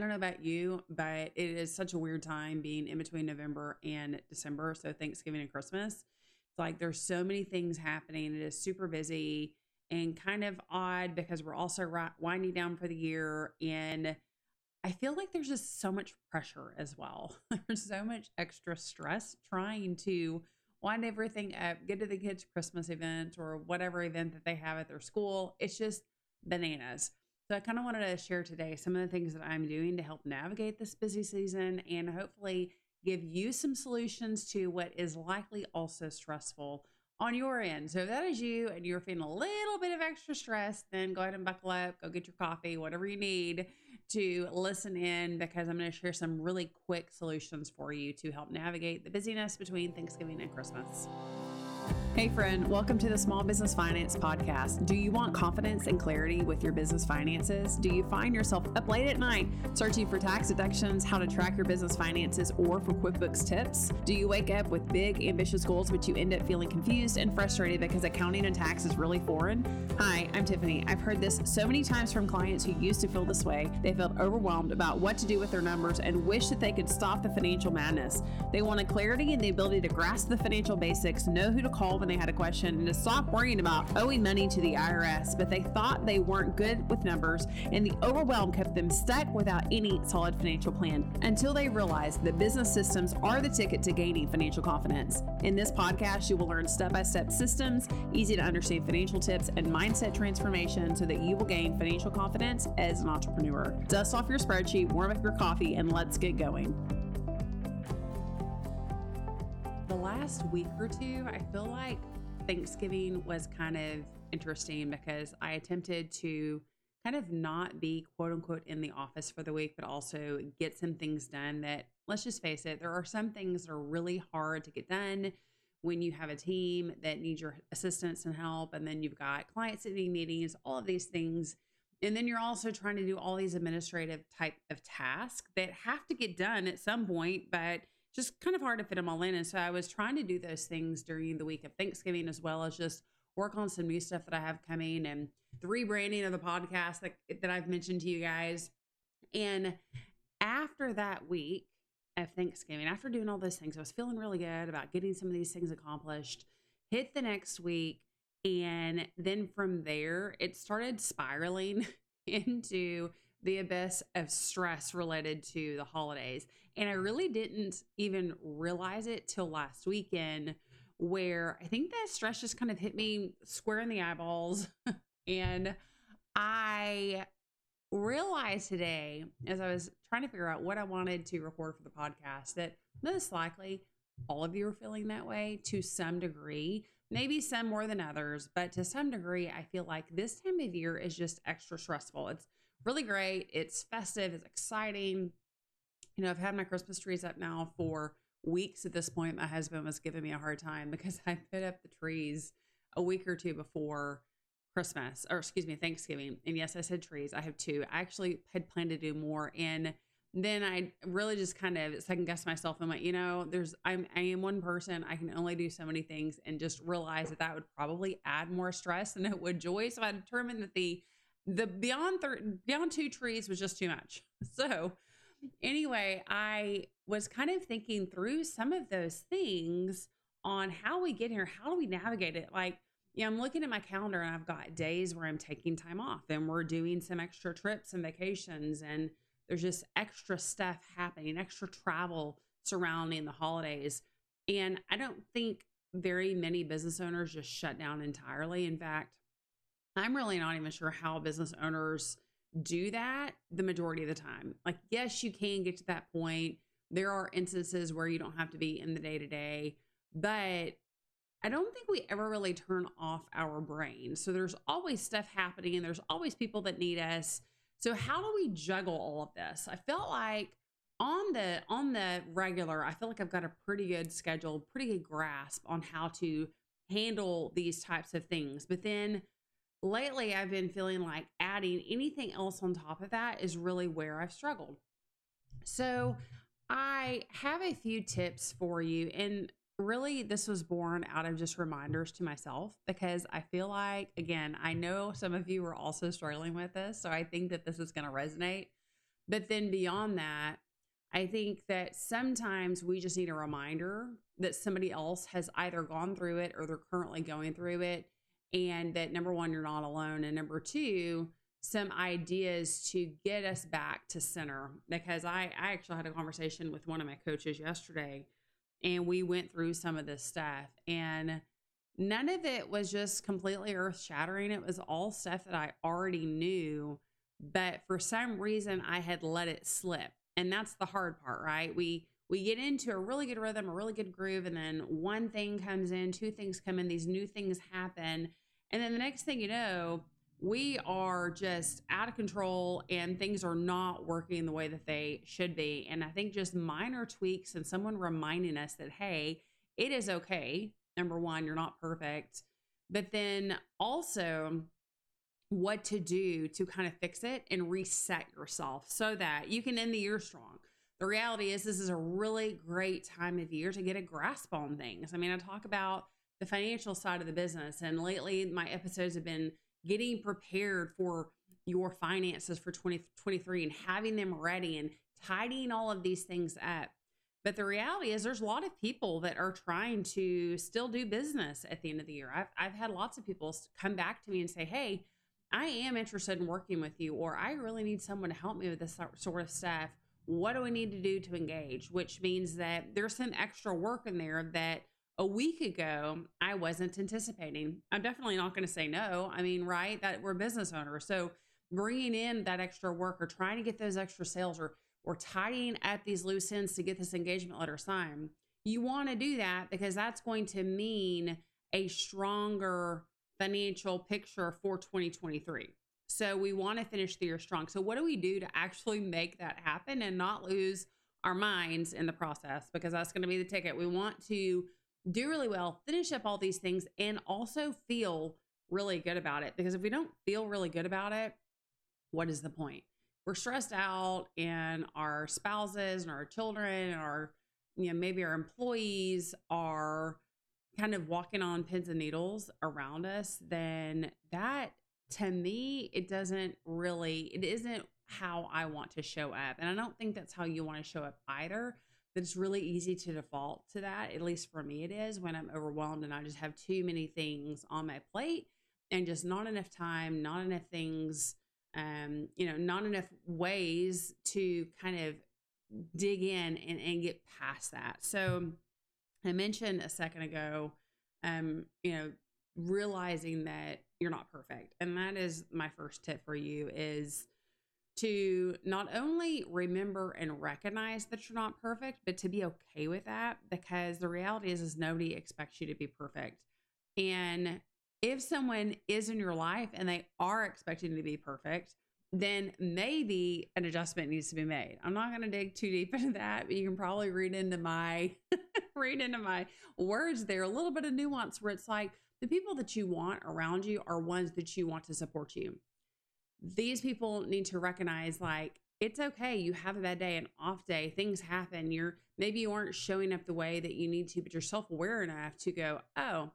I don't know about you, but it is such a weird time being in between November and December. So Thanksgiving and Christmas. It's like there's so many things happening. It is super busy and kind of odd because we're also winding down for the year. And I feel like there's just so much pressure as well. there's so much extra stress trying to wind everything up, get to the kids' Christmas event or whatever event that they have at their school. It's just bananas. So I kind of wanted to share today some of the things that I'm doing to help navigate this busy season and hopefully give you some solutions to what is likely also stressful on your end. So if that is you and you're feeling a little bit of extra stress, then go ahead and buckle up, go get your coffee, whatever you need to listen in because I'm going to share some really quick solutions for you to help navigate the busyness between Thanksgiving and Christmas. Hey, friend, welcome to the Small Business Finance Podcast. Do you want confidence and clarity with your business finances? Do you find yourself up late at night searching for tax deductions, how to track your business finances, or for QuickBooks tips? Do you wake up with big, ambitious goals, but you end up feeling confused and frustrated because accounting and tax is really foreign? Hi, I'm Tiffany. I've heard this so many times from clients who used to feel this way. They felt overwhelmed about what to do with their numbers and wish that they could stop the financial madness. They wanted clarity and the ability to grasp the financial basics, know who to call when they had a question and to stop worrying about owing money to the IRS, but they thought they weren't good with numbers, and the overwhelm kept them stuck without any solid financial plan until they realized that business systems are the ticket to gaining financial confidence. In this podcast, you will learn step by step systems, easy to understand financial tips, and mindset transformation so that you will gain financial confidence as an entrepreneur. Dust off your spreadsheet, warm up your coffee, and let's get going last week or two, I feel like Thanksgiving was kind of interesting because I attempted to kind of not be quote unquote in the office for the week, but also get some things done that, let's just face it, there are some things that are really hard to get done when you have a team that needs your assistance and help. And then you've got client sitting meetings, all of these things. And then you're also trying to do all these administrative type of tasks that have to get done at some point, but just kind of hard to fit them all in. And so I was trying to do those things during the week of Thanksgiving as well as just work on some new stuff that I have coming and the rebranding of the podcast that, that I've mentioned to you guys. And after that week of Thanksgiving, after doing all those things, I was feeling really good about getting some of these things accomplished. Hit the next week. And then from there, it started spiraling into the abyss of stress related to the holidays. And I really didn't even realize it till last weekend, where I think that stress just kind of hit me square in the eyeballs. and I realized today, as I was trying to figure out what I wanted to record for the podcast, that most likely all of you are feeling that way to some degree. Maybe some more than others, but to some degree, I feel like this time of year is just extra stressful. It's really great. It's festive, it's exciting. You know, I've had my Christmas trees up now for weeks at this point. My husband was giving me a hard time because I put up the trees a week or two before Christmas, or excuse me, Thanksgiving. And yes, I said trees. I have two. I actually had planned to do more. And then I really just kind of second guessed myself and went, you know, there's I'm I am one person. I can only do so many things, and just realize that that would probably add more stress than it would joy. So I determined that the the beyond thir- beyond two trees was just too much. So anyway, I was kind of thinking through some of those things on how we get here. How do we navigate it? Like, yeah, I'm looking at my calendar and I've got days where I'm taking time off and we're doing some extra trips and vacations and there's just extra stuff happening, extra travel surrounding the holidays. And I don't think very many business owners just shut down entirely. In fact, I'm really not even sure how business owners do that the majority of the time. Like, yes, you can get to that point. There are instances where you don't have to be in the day to day, but I don't think we ever really turn off our brain. So there's always stuff happening and there's always people that need us. So how do we juggle all of this? I felt like on the on the regular, I feel like I've got a pretty good schedule, pretty good grasp on how to handle these types of things. But then lately I've been feeling like adding anything else on top of that is really where I've struggled. So I have a few tips for you. And really, this was born out of just reminders to myself because I feel like, again, I know some of you are also struggling with this. So I think that this is going to resonate. But then beyond that, I think that sometimes we just need a reminder that somebody else has either gone through it or they're currently going through it. And that number one, you're not alone. And number two, some ideas to get us back to center. Because I, I actually had a conversation with one of my coaches yesterday and we went through some of this stuff. And none of it was just completely earth shattering. It was all stuff that I already knew. But for some reason, I had let it slip and that's the hard part right we we get into a really good rhythm a really good groove and then one thing comes in two things come in these new things happen. And then the next thing you know we are just out of control and things are not working the way that they should be. And i think just minor tweaks and someone reminding us that hey it is okay number one you're not perfect. But then also what to do to kind of fix it and reset yourself so that you can end the year strong. The reality is, this is a really great time of year to get a grasp on things. I mean, I talk about the financial side of the business, and lately my episodes have been getting prepared for your finances for 2023 and having them ready and tidying all of these things up. But the reality is, there's a lot of people that are trying to still do business at the end of the year. I've, I've had lots of people come back to me and say, Hey, I am interested in working with you, or I really need someone to help me with this sort of stuff. What do I need to do to engage? Which means that there's some extra work in there that a week ago I wasn't anticipating. I'm definitely not going to say no. I mean, right? That we're business owners. So bringing in that extra work or trying to get those extra sales or or tidying up these loose ends to get this engagement letter signed, you want to do that because that's going to mean a stronger financial picture for 2023. So we want to finish the year strong. So what do we do to actually make that happen and not lose our minds in the process? Because that's going to be the ticket. We want to do really well, finish up all these things, and also feel really good about it. Because if we don't feel really good about it, what is the point? We're stressed out, and our spouses and our children and our, you know, maybe our employees are kind of walking on pins and needles around us, then that to me, it doesn't really, it isn't how I want to show up. And I don't think that's how you want to show up either. But it's really easy to default to that. At least for me, it is when I'm overwhelmed and I just have too many things on my plate and just not enough time, not enough things, um, you know, not enough ways to kind of dig in and, and get past that. So, I mentioned a second ago, um, you know, realizing that you're not perfect. And that is my first tip for you is to not only remember and recognize that you're not perfect, but to be okay with that because the reality is is nobody expects you to be perfect. And if someone is in your life and they are expecting to be perfect, then maybe an adjustment needs to be made. I'm not going to dig too deep into that, but you can probably read into my read into my words there a little bit of nuance where it's like the people that you want around you are ones that you want to support you. These people need to recognize like it's okay. You have a bad day, an off day, things happen. You're maybe you aren't showing up the way that you need to, but you're self aware enough to go, oh,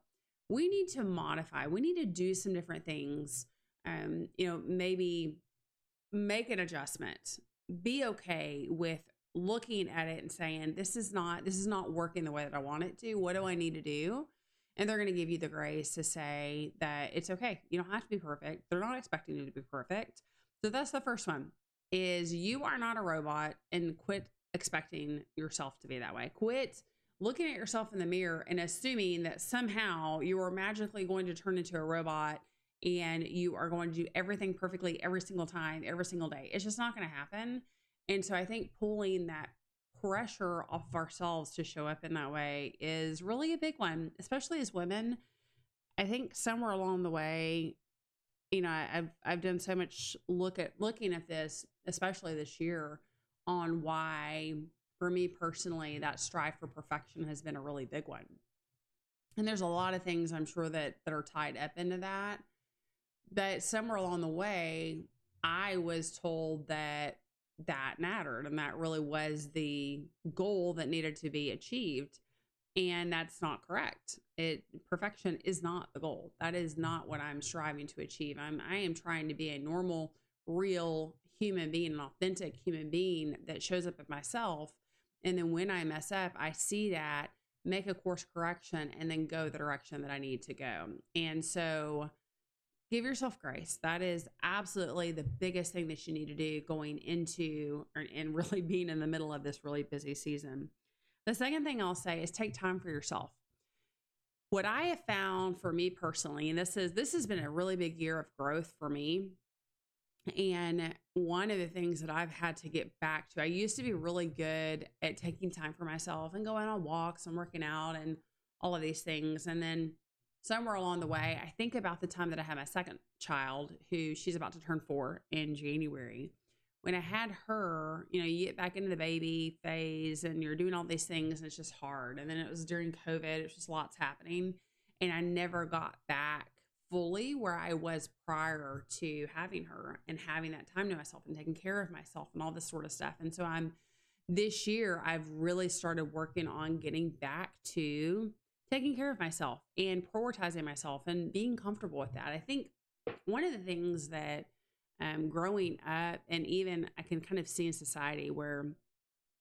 we need to modify. We need to do some different things. Um, you know, maybe make an adjustment. Be okay with looking at it and saying, this is not, this is not working the way that I want it to. What do I need to do? And they're going to give you the grace to say that it's okay. You don't have to be perfect. They're not expecting you to be perfect. So that's the first one is you are not a robot and quit expecting yourself to be that way. Quit looking at yourself in the mirror and assuming that somehow you are magically going to turn into a robot and you are going to do everything perfectly every single time, every single day. It's just not going to happen. And so I think pulling that pressure off of ourselves to show up in that way is really a big one, especially as women. I think somewhere along the way, you know, I've I've done so much look at looking at this, especially this year, on why for me personally that strive for perfection has been a really big one. And there's a lot of things I'm sure that that are tied up into that. But somewhere along the way, I was told that that mattered and that really was the goal that needed to be achieved and that's not correct it perfection is not the goal that is not what i'm striving to achieve i'm i am trying to be a normal real human being, an authentic human being that shows up at myself. And then when I mess up, I see that, make a course correction, and then go the direction that I need to go. And so give yourself grace. That is absolutely the biggest thing that you need to do going into and really being in the middle of this really busy season. The second thing I'll say is take time for yourself. What I have found for me personally, and this is this has been a really big year of growth for me. And one of the things that I've had to get back to, I used to be really good at taking time for myself and going on walks and working out and all of these things. And then somewhere along the way, I think about the time that I had my second child, who she's about to turn four in January when I had her, you know, you get back into the baby phase and you're doing all these things and it's just hard. And then it was during COVID, it was just lots happening. And I never got back fully where I was prior to having her and having that time to myself and taking care of myself and all this sort of stuff. And so I'm this year, I've really started working on getting back to taking care of myself and prioritizing myself and being comfortable with that. I think one of the things that um, growing up, and even I can kind of see in society where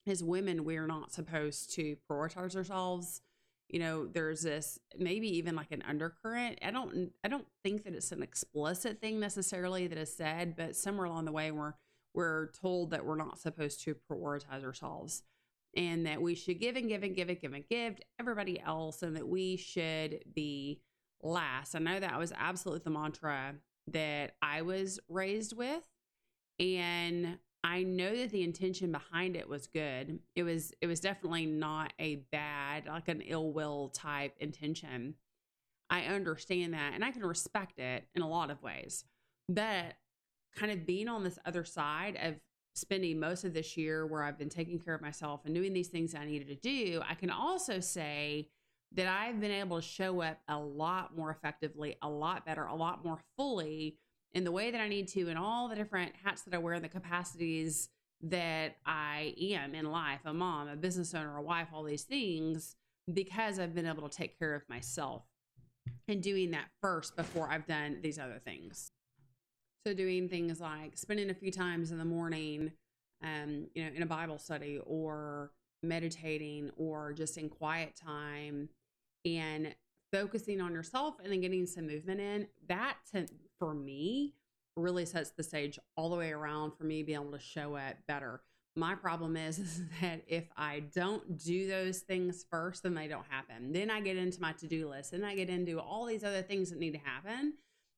as women, we're not supposed to prioritize ourselves. You know, there's this maybe even like an undercurrent. I don't I don't think that it's an explicit thing necessarily that is said, but somewhere along the way we're we're told that we're not supposed to prioritize ourselves and that we should give and give and give and give and give to everybody else and that we should be last. I know that was absolutely the mantra that I was raised with. And I know that the intention behind it was good. It was it was definitely not a bad, like an ill will type intention. I understand that and I can respect it in a lot of ways. But kind of being on this other side of spending most of this year where I've been taking care of myself and doing these things I needed to do, I can also say that I've been able to show up a lot more effectively, a lot better, a lot more fully in the way that I need to, in all the different hats that I wear, and the capacities that I am in life a mom, a business owner, a wife, all these things because I've been able to take care of myself and doing that first before I've done these other things. So, doing things like spending a few times in the morning, um, you know, in a Bible study or meditating or just in quiet time and focusing on yourself and then getting some movement in, that to, for me really sets the stage all the way around for me being able to show up better. My problem is, is that if I don't do those things first, then they don't happen. Then I get into my to do list and I get into all these other things that need to happen.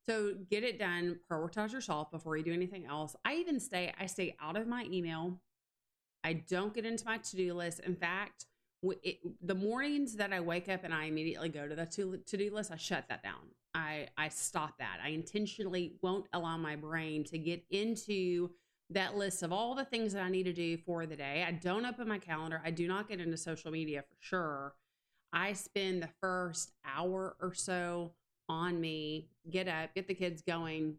So get it done, prioritize yourself before you do anything else. I even stay, I stay out of my email. I don't get into my to do list. In fact, it, the mornings that I wake up and I immediately go to the to do list, I shut that down. I I stop that. I intentionally won't allow my brain to get into that list of all the things that I need to do for the day. I don't open my calendar. I do not get into social media for sure. I spend the first hour or so on me, get up, get the kids going.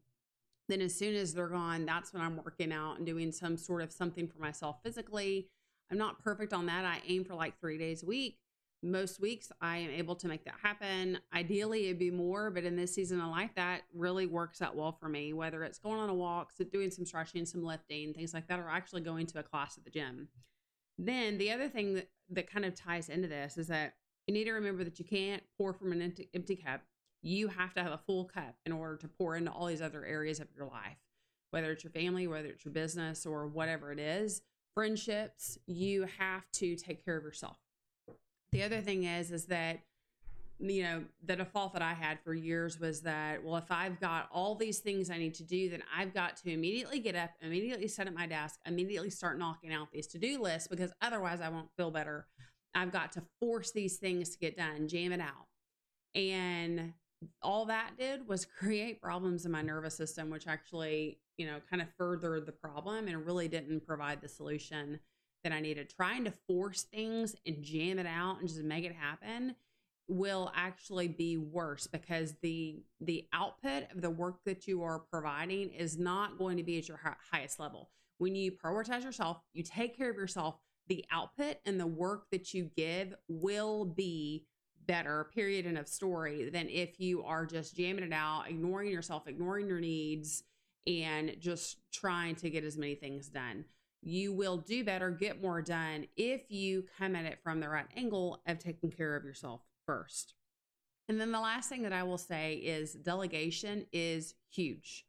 Then, as soon as they're gone, that's when I'm working out and doing some sort of something for myself physically I'm not perfect on that. I aim for like three days a week. Most weeks I am able to make that happen. Ideally, it'd be more, but in this season of life, that really works out well for me. Whether it's going on a walk, doing some stretching, some lifting, things like that, or actually going to a class at the gym. Then the other thing that, that kind of ties into this is that you need to remember that you can't pour from an empty, empty cup. You have to have a full cup in order to pour into all these other areas of your life, whether it's your family, whether it's your business, or whatever it is friendships, you have to take care of yourself. The other thing is, is that, you know, the default that I had for years was that, well, if I've got all these things I need to do, then I've got to immediately get up, immediately sit at my desk, immediately start knocking out these to do lists because otherwise I won't feel better. I've got to force these things to get done, jam it out. And all that did was create problems in my nervous system, which actually you know, kind of furthered the problem and really didn't provide the solution that I needed. Trying to force things and jam it out and just make it happen will actually be worse because the the output of the work that you are providing is not going to be at your highest level. When you prioritize yourself, you take care of yourself, the output and the work that you give will be better period end of story than if you are just jamming it out ignoring yourself ignoring your needs and just trying to get as many things done. You will do better, get more done if you come at it from the right angle of taking care of yourself first. And then the last thing that I will say is delegation is huge.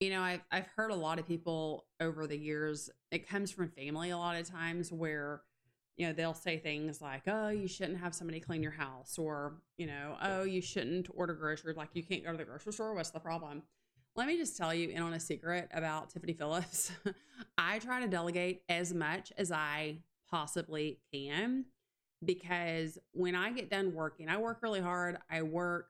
You know, I've, I've heard a lot of people over the years, it comes from family a lot of times where, you know, they'll say things like, oh, you shouldn't have somebody clean your house, or, you know, oh, you shouldn't order groceries. Like, you can't go to the grocery store. What's the problem? Let me just tell you in on a secret about Tiffany Phillips. I try to delegate as much as I possibly can because when I get done working, I work really hard. I work,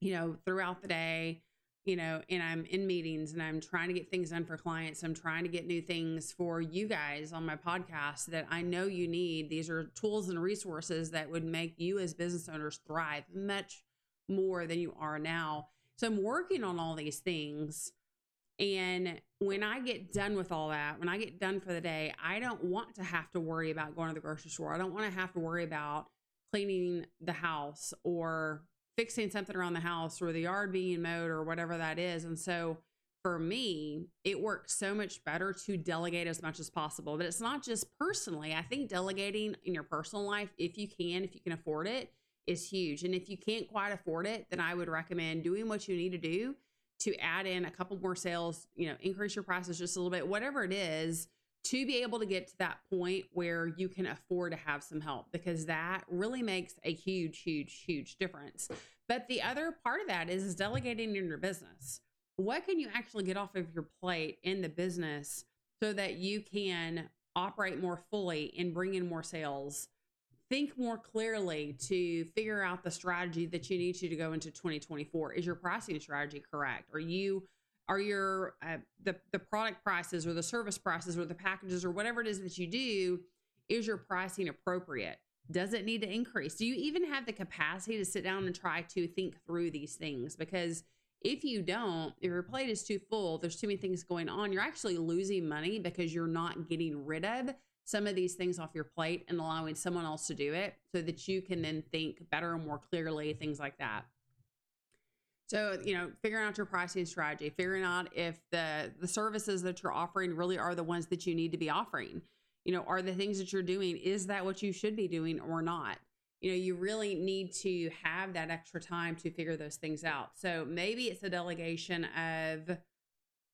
you know, throughout the day, you know, and I'm in meetings and I'm trying to get things done for clients. I'm trying to get new things for you guys on my podcast that I know you need. These are tools and resources that would make you as business owners thrive much more than you are now. So I'm working on all these things and when I get done with all that, when I get done for the day, I don't want to have to worry about going to the grocery store. I don't want to have to worry about cleaning the house or fixing something around the house or the yard being mowed or whatever that is. And so for me, it works so much better to delegate as much as possible. But it's not just personally. I think delegating in your personal life, if you can, if you can afford it, is huge. And if you can't quite afford it, then I would recommend doing what you need to do to add in a couple more sales, you know, increase your prices just a little bit, whatever it is, to be able to get to that point where you can afford to have some help because that really makes a huge, huge, huge difference. But the other part of that is, delegating in your business. What can you actually get off of your plate in the business so that you can operate more fully and bring in more sales think more clearly to figure out the strategy that you need to to go into 2024 is your pricing strategy correct are you are your uh, the the product prices or the service prices or the packages or whatever it is that you do is your pricing appropriate? Does it need to increase? Do you even have the capacity to sit down and try to think through these things? Because if you don't if your plate is too full there's too many things going on you're actually losing money because you're not getting rid of some of these things off your plate and allowing someone else to do it so that you can then think better and more clearly, things like that. So, you know, figuring out your pricing strategy, figuring out if the the services that you're offering really are the ones that you need to be offering. You know, are the things that you're doing is that what you should be doing or not? You know, you really need to have that extra time to figure those things out. So, maybe it's a delegation of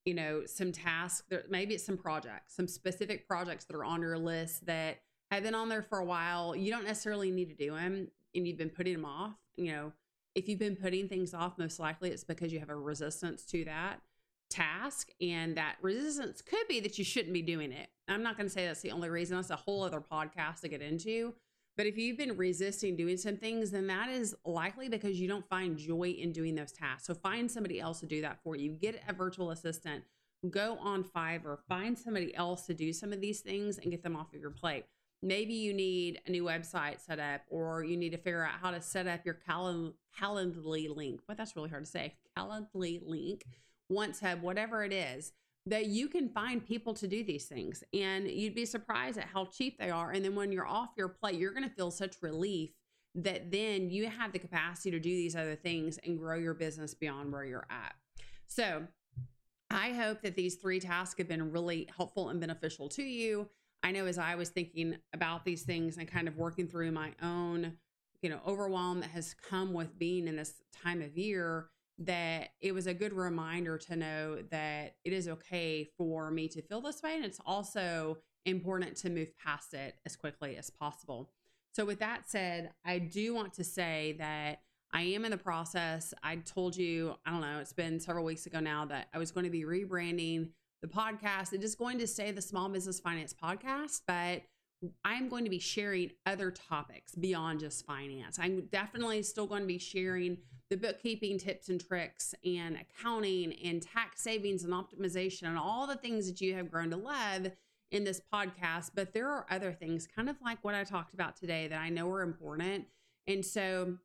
you know, some tasks, maybe it's some projects, some specific projects that are on your list that have been on there for a while. You don't necessarily need to do them and you've been putting them off. You know, if you've been putting things off, most likely it's because you have a resistance to that task. And that resistance could be that you shouldn't be doing it. I'm not going to say that's the only reason. That's a whole other podcast to get into. But if you've been resisting doing some things, then that is likely because you don't find joy in doing those tasks. So find somebody else to do that for you. Get a virtual assistant. Go on Fiverr, find somebody else to do some of these things and get them off of your plate. Maybe you need a new website set up, or you need to figure out how to set up your Cal- Calendly link. But that's really hard to say. Calendly link, once have whatever it is that you can find people to do these things and you'd be surprised at how cheap they are and then when you're off your plate you're going to feel such relief that then you have the capacity to do these other things and grow your business beyond where you're at so i hope that these three tasks have been really helpful and beneficial to you i know as i was thinking about these things and kind of working through my own you know overwhelm that has come with being in this time of year that it was a good reminder to know that it is okay for me to feel this way. And it's also important to move past it as quickly as possible. So, with that said, I do want to say that I am in the process. I told you, I don't know, it's been several weeks ago now that I was going to be rebranding the podcast. It is going to stay the Small Business Finance Podcast, but I'm going to be sharing other topics beyond just finance. I'm definitely still going to be sharing the bookkeeping tips and tricks and accounting and tax savings and optimization and all the things that you have grown to love in this podcast. But there are other things, kind of like what I talked about today, that I know are important. And so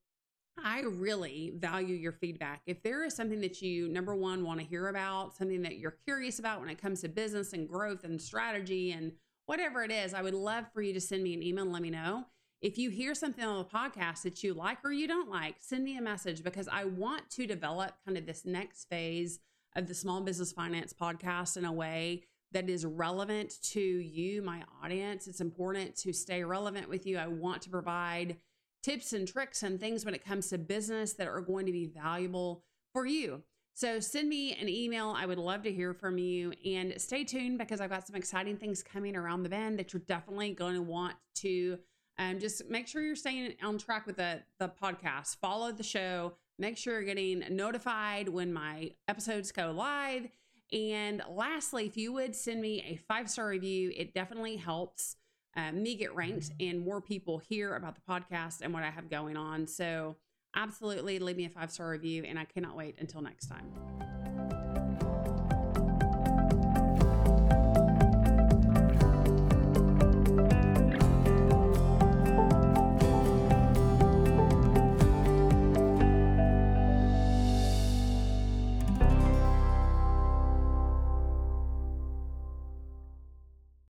I really value your feedback. If there is something that you, number one, want to hear about, something that you're curious about when it comes to business and growth and strategy and whatever it is, I would love for you to send me an email and let me know. If you hear something on the podcast that you like or you don't like, send me a message because I want to develop kind of this next phase of the Small Business Finance podcast in a way that is relevant to you, my audience. It's important to stay relevant with you. I want to provide tips and tricks and things when it comes to business that are going to be valuable for you. So send me an email. I would love to hear from you and stay tuned because I've got some exciting things coming around the bend that you're definitely going to want to um, just make sure you're staying on track with the, the podcast. Follow the show. Make sure you're getting notified when my episodes go live. And lastly, if you would send me a five star review, it definitely helps uh, me get ranked and more people hear about the podcast and what I have going on. So, absolutely leave me a five star review, and I cannot wait until next time.